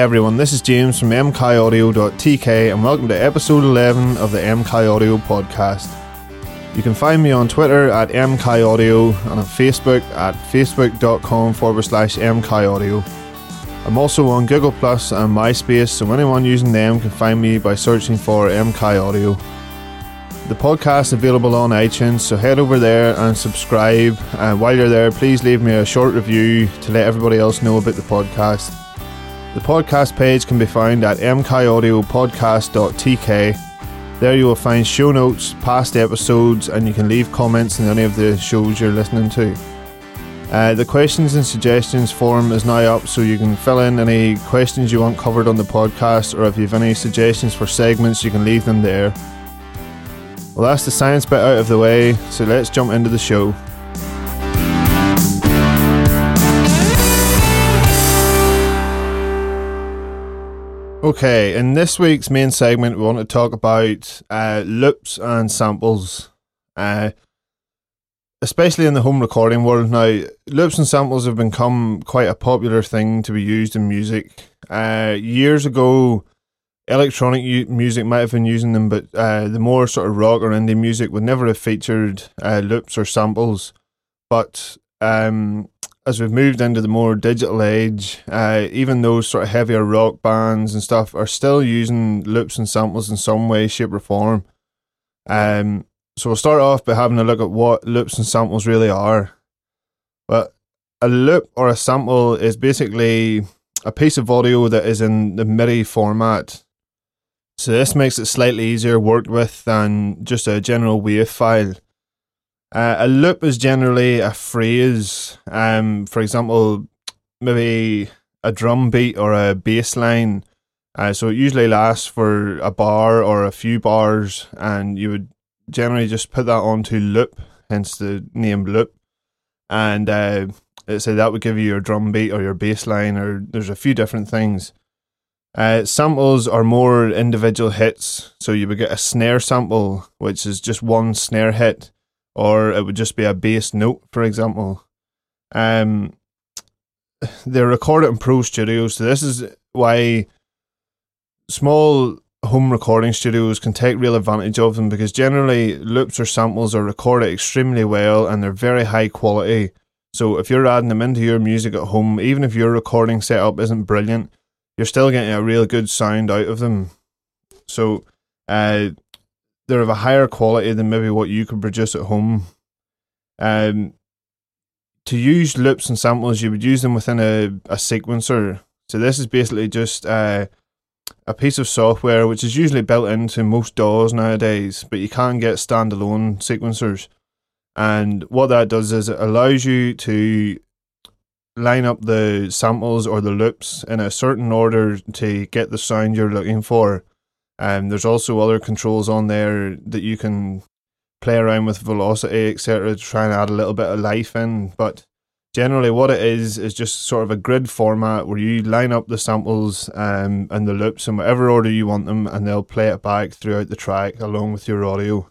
Everyone, this is James from mkaudio.tk and welcome to episode 11 of the MK Audio podcast. You can find me on Twitter at mkaudio and on Facebook at facebook.com forward slash mkaudio. I'm also on Google Plus and MySpace, so anyone using them can find me by searching for MK Audio. The podcast is available on iTunes, so head over there and subscribe. And while you're there, please leave me a short review to let everybody else know about the podcast. The podcast page can be found at mkaudiopodcast.tk. There you will find show notes, past episodes, and you can leave comments in any of the shows you're listening to. Uh, the questions and suggestions form is now up, so you can fill in any questions you want covered on the podcast, or if you have any suggestions for segments, you can leave them there. Well, that's the science bit out of the way, so let's jump into the show. Okay, in this week's main segment, we want to talk about uh, loops and samples. Uh, especially in the home recording world now, loops and samples have become quite a popular thing to be used in music. Uh, years ago, electronic u- music might have been using them, but uh, the more sort of rock or indie music would never have featured uh, loops or samples. But um, as we've moved into the more digital age, uh, even those sort of heavier rock bands and stuff are still using loops and samples in some way, shape, or form. Um, so we'll start off by having a look at what loops and samples really are. But a loop or a sample is basically a piece of audio that is in the MIDI format. So this makes it slightly easier worked with than just a general WAV file. Uh, a loop is generally a phrase. Um, for example, maybe a drum beat or a bass line. Uh, so it usually lasts for a bar or a few bars, and you would generally just put that onto loop, hence the name loop. And uh, so that would give you your drum beat or your bass line, or there's a few different things. Uh, samples are more individual hits, so you would get a snare sample, which is just one snare hit or it would just be a bass note, for example. Um, they're recorded in Pro Studios, so this is why small home recording studios can take real advantage of them because generally loops or samples are recorded extremely well and they're very high quality. So if you're adding them into your music at home, even if your recording setup isn't brilliant, you're still getting a real good sound out of them. So uh, they're of a higher quality than maybe what you could produce at home. Um, to use loops and samples, you would use them within a, a sequencer. So this is basically just uh, a piece of software which is usually built into most DAWs nowadays, but you can get standalone sequencers. And what that does is it allows you to line up the samples or the loops in a certain order to get the sound you're looking for. Um, there's also other controls on there that you can play around with velocity, etc., to try and add a little bit of life in. But generally, what it is is just sort of a grid format where you line up the samples um, and the loops in whatever order you want them, and they'll play it back throughout the track along with your audio.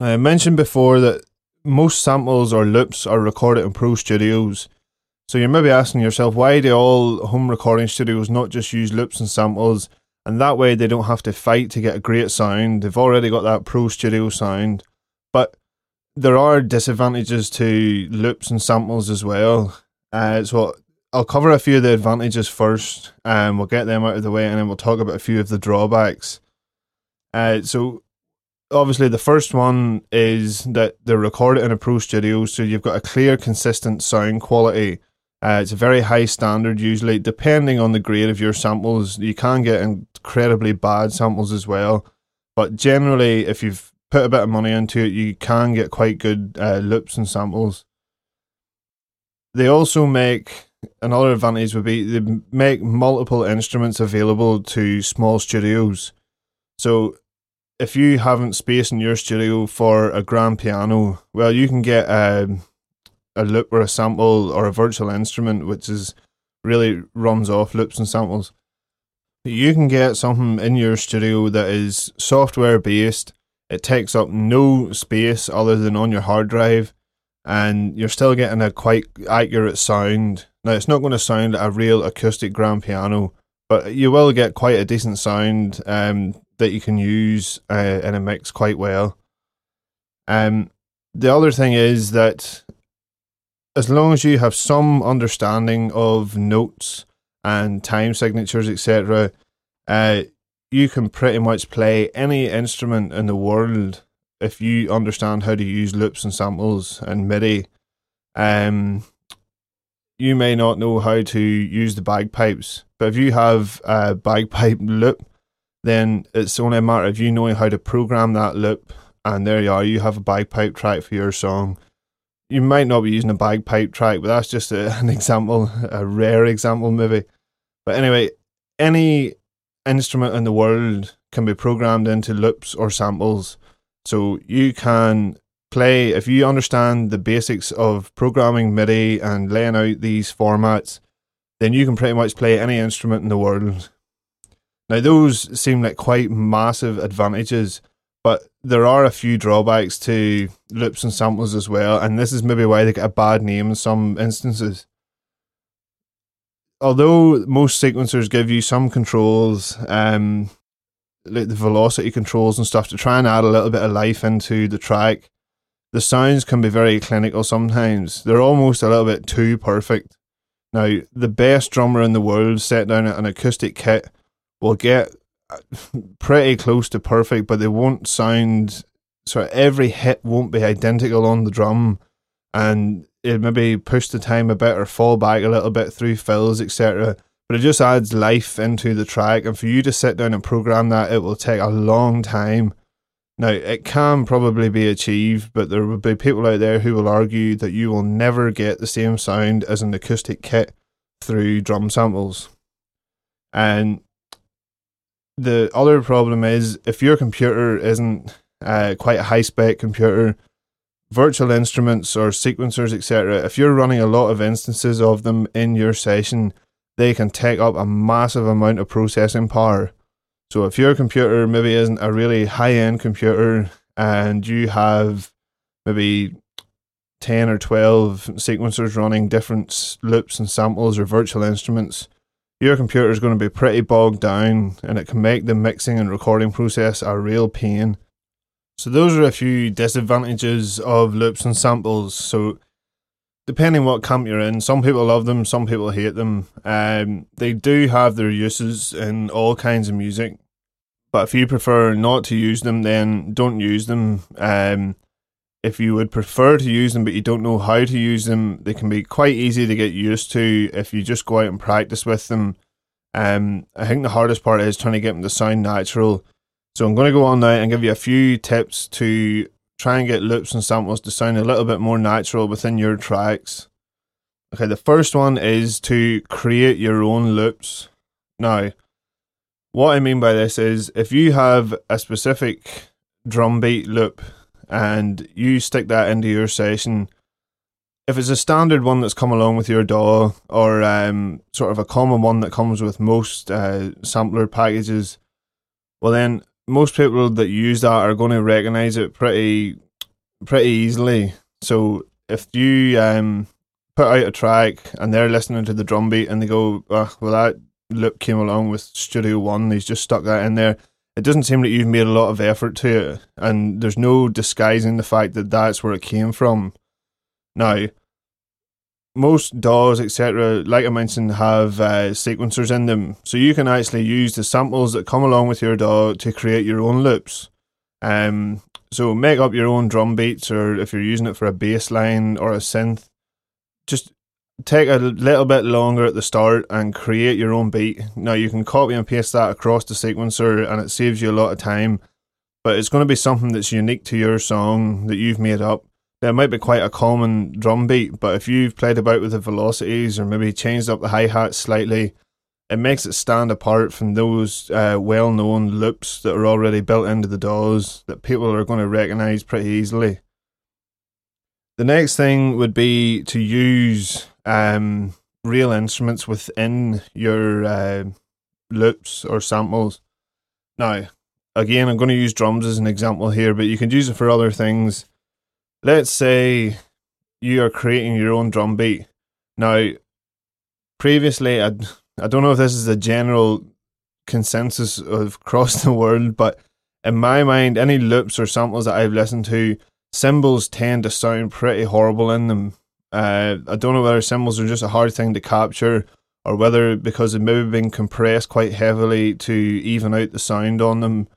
I mentioned before that most samples or loops are recorded in Pro Studios. So you're maybe asking yourself, why do all home recording studios not just use loops and samples and that way they don't have to fight to get a great sound. They've already got that pro studio sound, but there are disadvantages to loops and samples as well. Uh, so I'll cover a few of the advantages first, and we'll get them out of the way, and then we'll talk about a few of the drawbacks. Uh, so obviously the first one is that they're recorded in a pro studio, so you've got a clear, consistent sound quality uh, it's a very high standard, usually, depending on the grade of your samples. You can get incredibly bad samples as well. But generally, if you've put a bit of money into it, you can get quite good uh, loops and samples. They also make another advantage would be they make multiple instruments available to small studios. So if you haven't space in your studio for a grand piano, well, you can get um, a loop or a sample or a virtual instrument, which is really runs off loops and samples. You can get something in your studio that is software based. It takes up no space other than on your hard drive, and you're still getting a quite accurate sound. Now, it's not going to sound a real acoustic grand piano, but you will get quite a decent sound um, that you can use uh, in a mix quite well. Um, the other thing is that as long as you have some understanding of notes and time signatures, etc., uh, you can pretty much play any instrument in the world if you understand how to use loops and samples and MIDI. Um, you may not know how to use the bagpipes, but if you have a bagpipe loop, then it's only a matter of you knowing how to program that loop, and there you are. You have a bagpipe track for your song. You might not be using a bagpipe track, but that's just a, an example, a rare example, maybe. But anyway, any instrument in the world can be programmed into loops or samples. So you can play, if you understand the basics of programming MIDI and laying out these formats, then you can pretty much play any instrument in the world. Now, those seem like quite massive advantages, but there are a few drawbacks to loops and samples as well, and this is maybe why they get a bad name in some instances. Although most sequencers give you some controls, um, like the velocity controls and stuff, to try and add a little bit of life into the track, the sounds can be very clinical sometimes. They're almost a little bit too perfect. Now, the best drummer in the world set down an acoustic kit will get pretty close to perfect, but they won't sound so every hit won't be identical on the drum, and it maybe push the time a bit or fall back a little bit through fills, etc. But it just adds life into the track, and for you to sit down and program that, it will take a long time. Now, it can probably be achieved, but there will be people out there who will argue that you will never get the same sound as an acoustic kit through drum samples. And the other problem is if your computer isn't uh, quite a high spec computer, virtual instruments or sequencers, etc., if you're running a lot of instances of them in your session, they can take up a massive amount of processing power. So if your computer maybe isn't a really high end computer and you have maybe 10 or 12 sequencers running different loops and samples or virtual instruments, your computer is going to be pretty bogged down and it can make the mixing and recording process a real pain. So those are a few disadvantages of loops and samples. So depending what camp you're in, some people love them, some people hate them. Um, they do have their uses in all kinds of music, but if you prefer not to use them, then don't use them. Um, if you would prefer to use them but you don't know how to use them, they can be quite easy to get used to if you just go out and practice with them. Um, I think the hardest part is trying to get them to sound natural. So I'm going to go on now and give you a few tips to try and get loops and samples to sound a little bit more natural within your tracks. Okay, the first one is to create your own loops. Now, what I mean by this is if you have a specific drum beat loop and you stick that into your session, if it's a standard one that's come along with your DAW or um, sort of a common one that comes with most uh, sampler packages, well then most people that use that are going to recognize it pretty pretty easily. So if you um, put out a track and they're listening to the drum beat and they go, oh, well, that loop came along with Studio One, he's just stuck that in there. It doesn't seem that you've made a lot of effort to it, and there's no disguising the fact that that's where it came from. Now, most DAWs, etc., like I mentioned, have uh, sequencers in them, so you can actually use the samples that come along with your DAW to create your own loops. Um, so make up your own drum beats, or if you're using it for a bass line or a synth, just take a little bit longer at the start and create your own beat. Now you can copy and paste that across the sequencer, and it saves you a lot of time. But it's going to be something that's unique to your song that you've made up there might be quite a common drum beat, but if you've played about with the velocities or maybe changed up the hi hat slightly, it makes it stand apart from those uh, well known loops that are already built into the DAWs that people are going to recognize pretty easily. The next thing would be to use um, real instruments within your uh, loops or samples. Now, again, I'm going to use drums as an example here, but you can use it for other things let's say you are creating your own drum beat. Now, previously, I'd I don't know if this is a general consensus of across the world, but in my mind, any loops or samples that I've listened to, cymbals tend to sound pretty horrible in them. Uh, I don't know whether cymbals are just a hard thing to capture or whether because they've maybe been compressed quite heavily to even out the sound on them,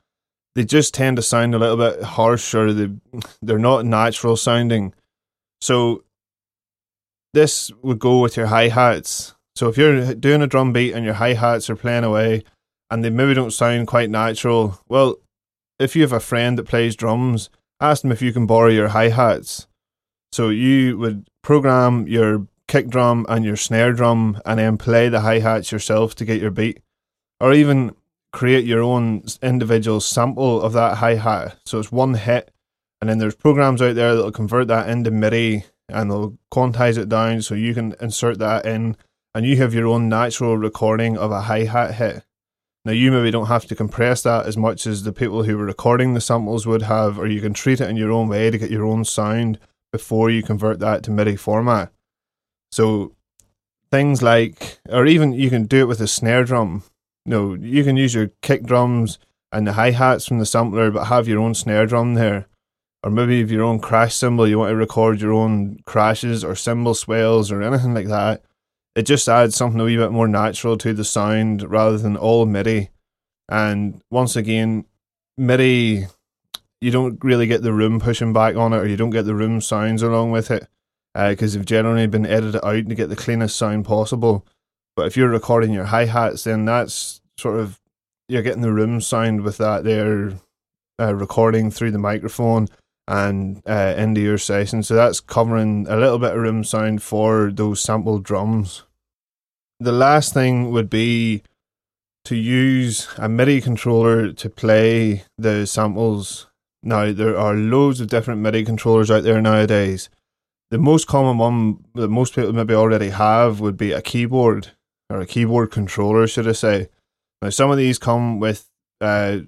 they just tend to sound a little bit harsh or they, they're not natural sounding. So this would go with your hi hats. So if you're doing a drum beat and your hi hats are playing away and they maybe don't sound quite natural, well, if you have a friend that plays drums, ask them if you can borrow your hi hats. So you would program your kick drum and your snare drum and then play the hi hats yourself to get your beat. Or even create your own individual sample of that hi hat. So it's one hit, and then there's programs out there that'll convert that into MIDI and they'll quantize it down so you can insert that in and you have your own natural recording of a hi hat hit. Now, you maybe don't have to compress that as much as the people who were recording the samples would have, or you can treat it in your own way to get your own sound before you convert that to MIDI format. So, things like, or even you can do it with a snare drum. You No, you can use your kick drums and the hi hats from the sampler, but have your own snare drum there. Or maybe if your own crash cymbal, you want to record your own crashes or cymbal swells or anything like that it just adds something a wee bit more natural to the sound rather than all MIDI. And once again, MIDI, you don't really get the room pushing back on it, or you don't get the room sounds along with it, because uh, they've generally been edited out to get the cleanest sound possible. But if you're recording your hi hats, then that's sort of you're getting the room sound with that there uh, recording through the microphone and uh, into your session. So that's covering a little bit of room sound for those sampled drums. The last thing would be to use a MIDI controller to play the samples. Now, there are loads of different MIDI controllers out there nowadays. The most common one that most people maybe already have would be a keyboard or a keyboard controller, should I say. Now, some of these come with uh,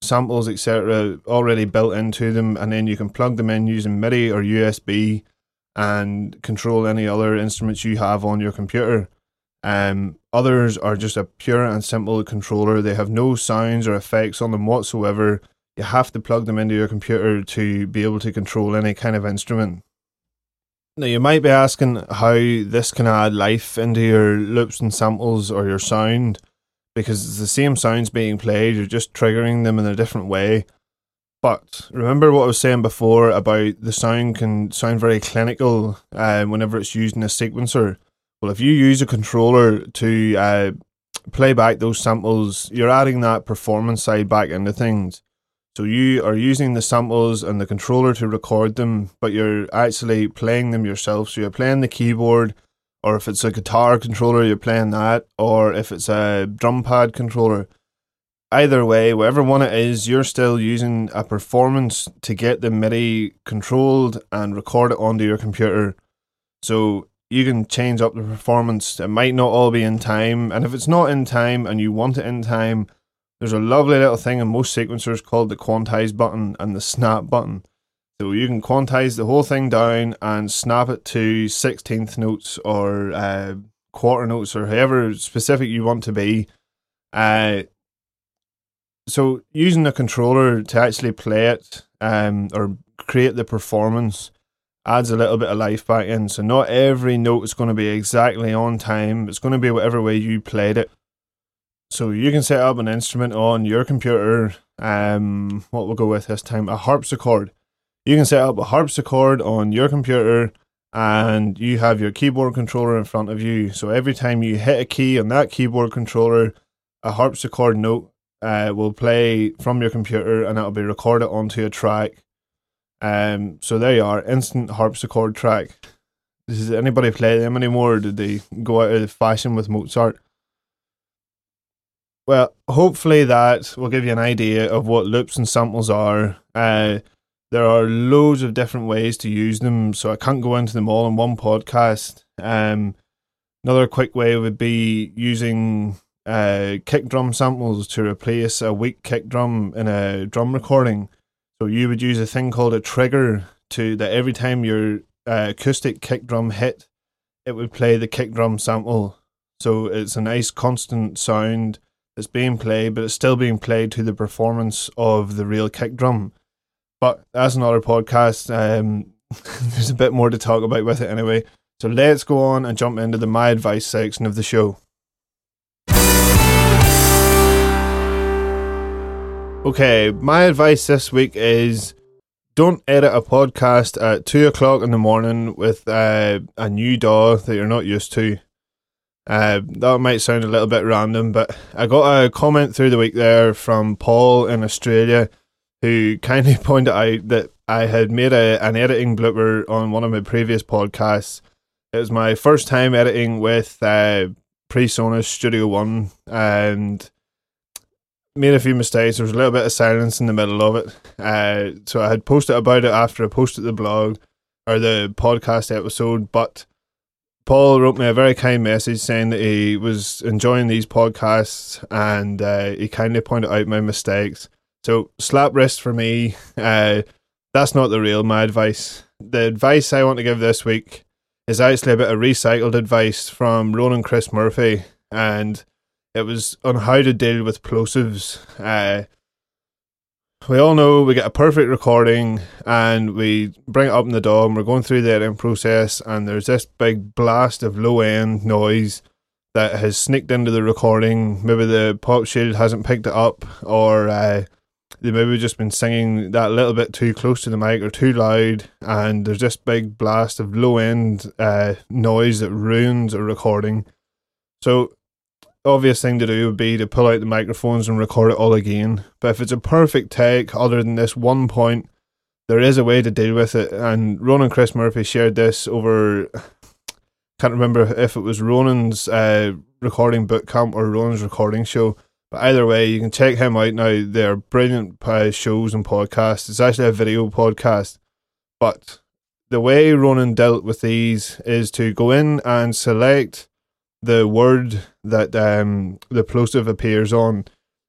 samples, etc., already built into them, and then you can plug them in using MIDI or USB and control any other instruments you have on your computer. Um, others are just a pure and simple controller. They have no sounds or effects on them whatsoever. You have to plug them into your computer to be able to control any kind of instrument. Now, you might be asking how this can add life into your loops and samples or your sound because it's the same sounds being played, you're just triggering them in a different way. But remember what I was saying before about the sound can sound very clinical uh, whenever it's used in a sequencer. Well, if you use a controller to uh, play back those samples, you're adding that performance side back into things. So you are using the samples and the controller to record them, but you're actually playing them yourself. So you're playing the keyboard or if it's a guitar controller, you're playing that, or if it's a drum pad controller. Either way, whatever one it is, you're still using a performance to get the MIDI controlled and record it onto your computer. So you can change up the performance. It might not all be in time, and if it's not in time and you want it in time, there's a lovely little thing in most sequencers called the quantize button and the snap button. So you can quantize the whole thing down and snap it to 16th notes or uh, quarter notes or however specific you want to be. Uh, so using a controller to actually play it um, or create the performance adds a little bit of life back in. So not every note is going to be exactly on time. It's going to be whatever way you played it. So you can set up an instrument on your computer. Um, what we'll go with this time, a harpsichord you can set up a harpsichord on your computer and you have your keyboard controller in front of you. So every time you hit a key on that keyboard controller, a harpsichord note uh, will play from your computer and it'll be recorded onto a track. Um, so there you are, instant harpsichord track. Does anybody play them anymore? did they go out of fashion with Mozart? Well, hopefully that will give you an idea of what loops and samples are. Uh, there are loads of different ways to use them, so I can't go into them all in one podcast. Um, another quick way would be using uh, kick drum samples to replace a weak kick drum in a drum recording. So you would use a thing called a trigger to that every time your uh, acoustic kick drum hit, it would play the kick drum sample. So it's a nice constant sound that's being played, but it's still being played to the performance of the real kick drum. But that's another podcast. Um, there's a bit more to talk about with it anyway. So let's go on and jump into the my advice section of the show. Okay, my advice this week is don't edit a podcast at two o'clock in the morning with uh, a new DAW that you're not used to. Uh, that might sound a little bit random, but I got a comment through the week there from Paul in Australia who kindly pointed out that I had made a, an editing blooper on one of my previous podcasts. It was my first time editing with uh, PreSonus Studio One, and made a few mistakes. There was a little bit of silence in the middle of it. Uh, so I had posted about it after I posted the blog or the podcast episode. But Paul wrote me a very kind message saying that he was enjoying these podcasts and uh, he kindly pointed out my mistakes. So slap wrist for me. Uh, that's not the real my advice. The advice I want to give this week is actually a bit of recycled advice from Ronan Chris Murphy. And it was on how to deal with plosives. Uh, we all know we get a perfect recording and we bring it up in the and we're going through the editing process and there's this big blast of low end noise that has sneaked into the recording. Maybe the pop shield hasn't picked it up or uh, they maybe just been singing that little bit too close to the mic or too loud and there's this big blast of low end uh, noise that ruins a recording. So obvious thing to do would be to pull out the microphones and record it all again. But if it's a perfect take, other than this one point, there is a way to deal with it. And Ronan Chris Murphy shared this over. Can't remember if it was Ronan's uh, recording boot camp or Ronan's recording show. But either way, you can check him out now. They're brilliant uh, shows and podcasts. It's actually a video podcast. But the way Ronan dealt with these is to go in and select the word that um, the plosive appears on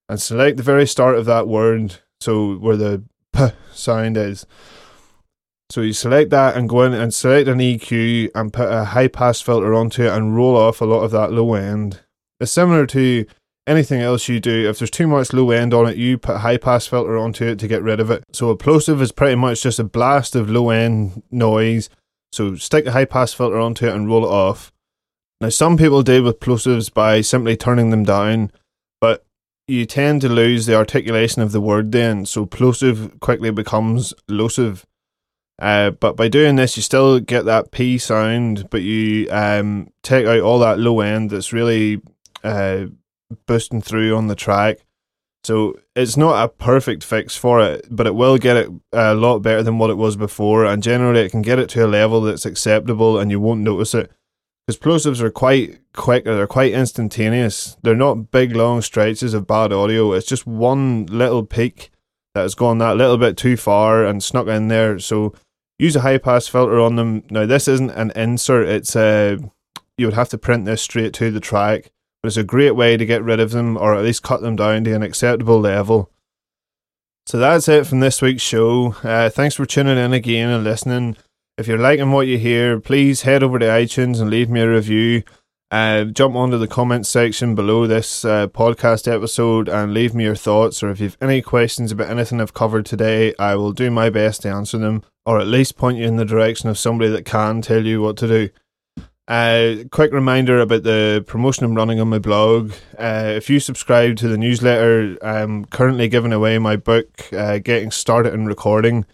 and select the very start of that word, so where the p sound is. So you select that and go in and select an EQ and put a high pass filter onto it and roll off a lot of that low end. It's similar to anything else you do. If there's too much low end on it, you put a high pass filter onto it to get rid of it. So a plosive is pretty much just a blast of low end noise. So stick a high pass filter onto it and roll it off. Now, some people deal with plosives by simply turning them down, but you tend to lose the articulation of the word then, so plosive quickly becomes losive. Uh, but by doing this, you still get that P sound, but you um, take out all that low end that's really uh, boosting through on the track. So it's not a perfect fix for it, but it will get it a lot better than what it was before, and generally it can get it to a level that's acceptable, and you won't notice it because plosives are quite quick they're quite instantaneous. They're not big long stretches of bad audio. It's just one little peak that has gone that little bit too far and snuck in there. So use a high pass filter on them. Now this isn't an insert. It's a you would have to print this straight to the track, but it's a great way to get rid of them or at least cut them down to an acceptable level. So that's it from this week's show. Uh, thanks for tuning in again and listening. If you're liking what you hear, please head over to iTunes and leave me a review. Uh, jump onto the comments section below this uh, podcast episode and leave me your thoughts. Or if you've any questions about anything I've covered today, I will do my best to answer them, or at least point you in the direction of somebody that can tell you what to do. Uh, quick reminder about the promotion I'm running on my blog. Uh, if you subscribe to the newsletter, I'm currently giving away my book, uh, Getting Started in Recording.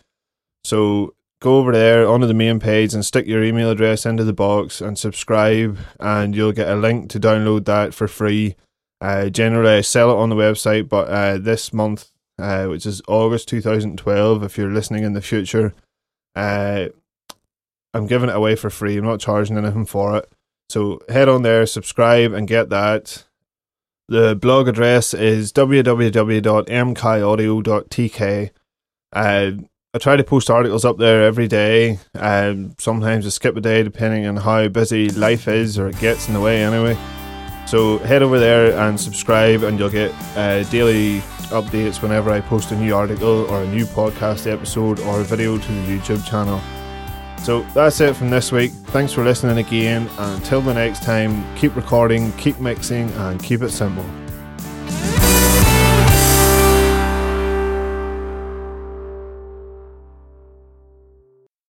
So go over there onto the main page and stick your email address into the box and subscribe, and you'll get a link to download that for free. Uh, generally, I sell it on the website, but uh, this month, uh, which is August 2012, if you're listening in the future, uh, I'm giving it away for free. I'm not charging anything for it. So head on there, subscribe, and get that. The blog address is www.mkaudio.tk. Uh, I try to post articles up there every day. Um, sometimes I skip a day depending on how busy life is or it gets in the way anyway. So head over there and subscribe, and you'll get uh, daily updates whenever I post a new article or a new podcast episode or a video to the YouTube channel. So that's it from this week. Thanks for listening again, and until the next time, keep recording, keep mixing, and keep it simple.